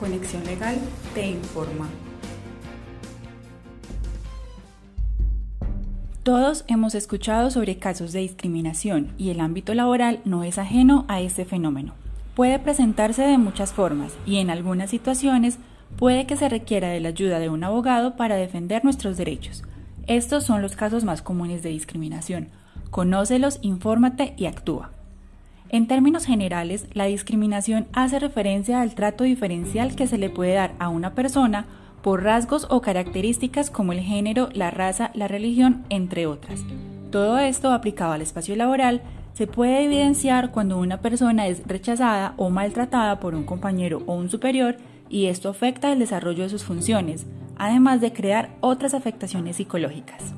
Conexión Legal te informa. Todos hemos escuchado sobre casos de discriminación y el ámbito laboral no es ajeno a este fenómeno. Puede presentarse de muchas formas y en algunas situaciones puede que se requiera de la ayuda de un abogado para defender nuestros derechos. Estos son los casos más comunes de discriminación. Conócelos, infórmate y actúa. En términos generales, la discriminación hace referencia al trato diferencial que se le puede dar a una persona por rasgos o características como el género, la raza, la religión, entre otras. Todo esto aplicado al espacio laboral se puede evidenciar cuando una persona es rechazada o maltratada por un compañero o un superior y esto afecta el desarrollo de sus funciones, además de crear otras afectaciones psicológicas.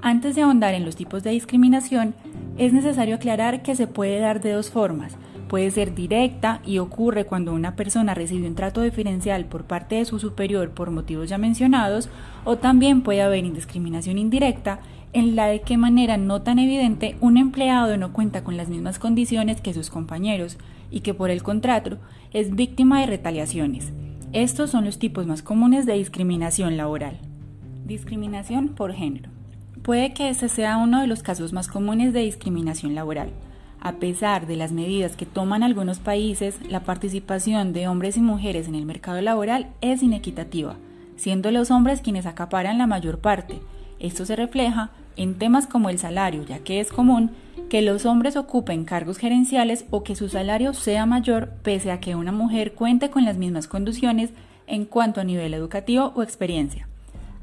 Antes de ahondar en los tipos de discriminación, es necesario aclarar que se puede dar de dos formas. Puede ser directa y ocurre cuando una persona recibe un trato diferencial por parte de su superior por motivos ya mencionados, o también puede haber indiscriminación indirecta en la de que manera no tan evidente un empleado no cuenta con las mismas condiciones que sus compañeros y que por el contrato es víctima de retaliaciones. Estos son los tipos más comunes de discriminación laboral. Discriminación por género. Puede que ese sea uno de los casos más comunes de discriminación laboral. A pesar de las medidas que toman algunos países, la participación de hombres y mujeres en el mercado laboral es inequitativa, siendo los hombres quienes acaparan la mayor parte. Esto se refleja en temas como el salario, ya que es común que los hombres ocupen cargos gerenciales o que su salario sea mayor pese a que una mujer cuente con las mismas condiciones en cuanto a nivel educativo o experiencia.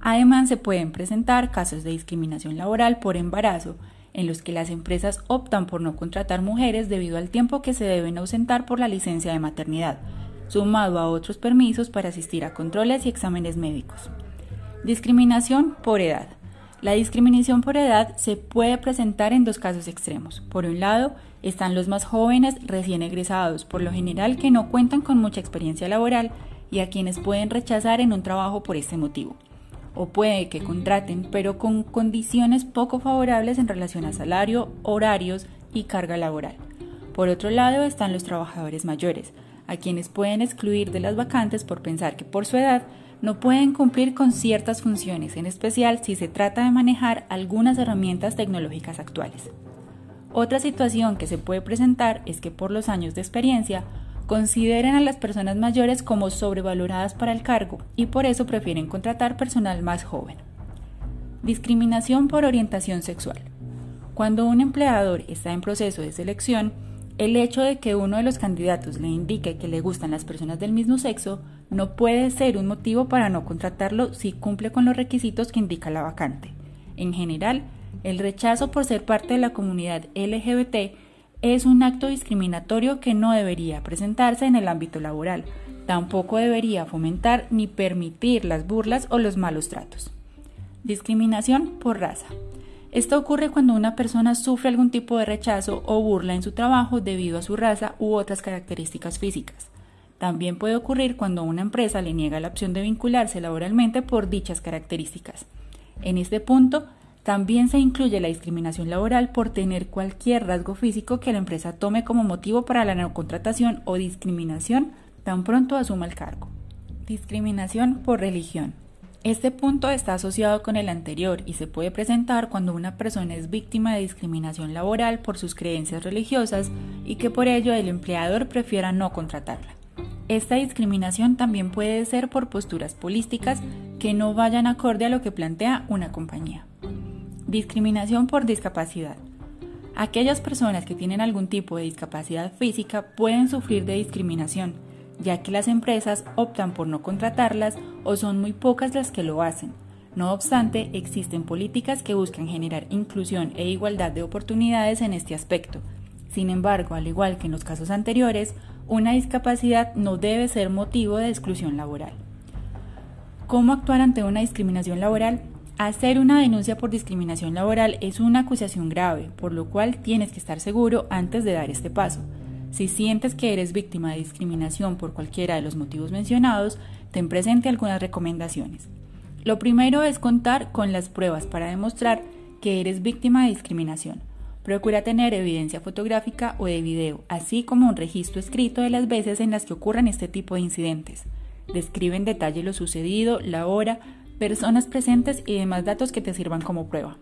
Además, se pueden presentar casos de discriminación laboral por embarazo, en los que las empresas optan por no contratar mujeres debido al tiempo que se deben ausentar por la licencia de maternidad, sumado a otros permisos para asistir a controles y exámenes médicos. Discriminación por edad. La discriminación por edad se puede presentar en dos casos extremos. Por un lado, están los más jóvenes recién egresados, por lo general que no cuentan con mucha experiencia laboral y a quienes pueden rechazar en un trabajo por este motivo o puede que contraten, pero con condiciones poco favorables en relación a salario, horarios y carga laboral. Por otro lado están los trabajadores mayores, a quienes pueden excluir de las vacantes por pensar que por su edad no pueden cumplir con ciertas funciones, en especial si se trata de manejar algunas herramientas tecnológicas actuales. Otra situación que se puede presentar es que por los años de experiencia consideran a las personas mayores como sobrevaloradas para el cargo y por eso prefieren contratar personal más joven. Discriminación por orientación sexual. Cuando un empleador está en proceso de selección, el hecho de que uno de los candidatos le indique que le gustan las personas del mismo sexo no puede ser un motivo para no contratarlo si cumple con los requisitos que indica la vacante. En general, el rechazo por ser parte de la comunidad LGBT es un acto discriminatorio que no debería presentarse en el ámbito laboral. Tampoco debería fomentar ni permitir las burlas o los malos tratos. Discriminación por raza. Esto ocurre cuando una persona sufre algún tipo de rechazo o burla en su trabajo debido a su raza u otras características físicas. También puede ocurrir cuando una empresa le niega la opción de vincularse laboralmente por dichas características. En este punto, también se incluye la discriminación laboral por tener cualquier rasgo físico que la empresa tome como motivo para la no contratación o discriminación tan pronto asuma el cargo. Discriminación por religión. Este punto está asociado con el anterior y se puede presentar cuando una persona es víctima de discriminación laboral por sus creencias religiosas y que por ello el empleador prefiera no contratarla. Esta discriminación también puede ser por posturas políticas que no vayan acorde a lo que plantea una compañía. Discriminación por discapacidad. Aquellas personas que tienen algún tipo de discapacidad física pueden sufrir de discriminación, ya que las empresas optan por no contratarlas o son muy pocas las que lo hacen. No obstante, existen políticas que buscan generar inclusión e igualdad de oportunidades en este aspecto. Sin embargo, al igual que en los casos anteriores, una discapacidad no debe ser motivo de exclusión laboral. ¿Cómo actuar ante una discriminación laboral? Hacer una denuncia por discriminación laboral es una acusación grave, por lo cual tienes que estar seguro antes de dar este paso. Si sientes que eres víctima de discriminación por cualquiera de los motivos mencionados, ten presente algunas recomendaciones. Lo primero es contar con las pruebas para demostrar que eres víctima de discriminación. Procura tener evidencia fotográfica o de video, así como un registro escrito de las veces en las que ocurran este tipo de incidentes. Describe en detalle lo sucedido, la hora, personas presentes y demás datos que te sirvan como prueba.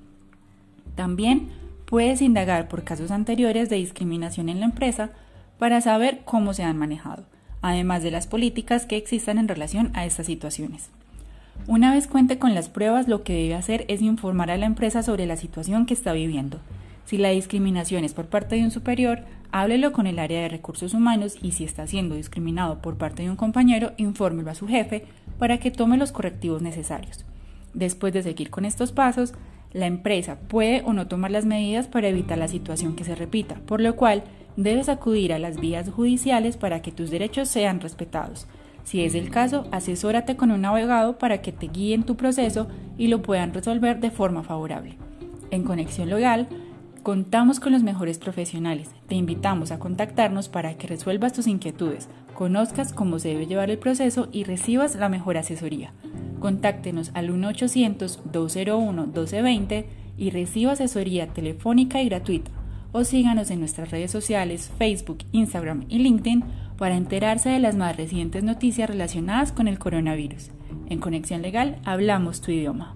También puedes indagar por casos anteriores de discriminación en la empresa para saber cómo se han manejado, además de las políticas que existan en relación a estas situaciones. Una vez cuente con las pruebas, lo que debe hacer es informar a la empresa sobre la situación que está viviendo. Si la discriminación es por parte de un superior, háblelo con el área de recursos humanos y si está siendo discriminado por parte de un compañero, infórmelo a su jefe para que tome los correctivos necesarios. Después de seguir con estos pasos, la empresa puede o no tomar las medidas para evitar la situación que se repita, por lo cual debes acudir a las vías judiciales para que tus derechos sean respetados. Si es el caso, asesórate con un abogado para que te guíe en tu proceso y lo puedan resolver de forma favorable. En Conexión Legal, contamos con los mejores profesionales. Te invitamos a contactarnos para que resuelvas tus inquietudes, conozcas cómo se debe llevar el proceso y recibas la mejor asesoría. Contáctenos al 1-800-201-1220 y reciba asesoría telefónica y gratuita o síganos en nuestras redes sociales Facebook, Instagram y LinkedIn para enterarse de las más recientes noticias relacionadas con el coronavirus. En Conexión Legal hablamos tu idioma.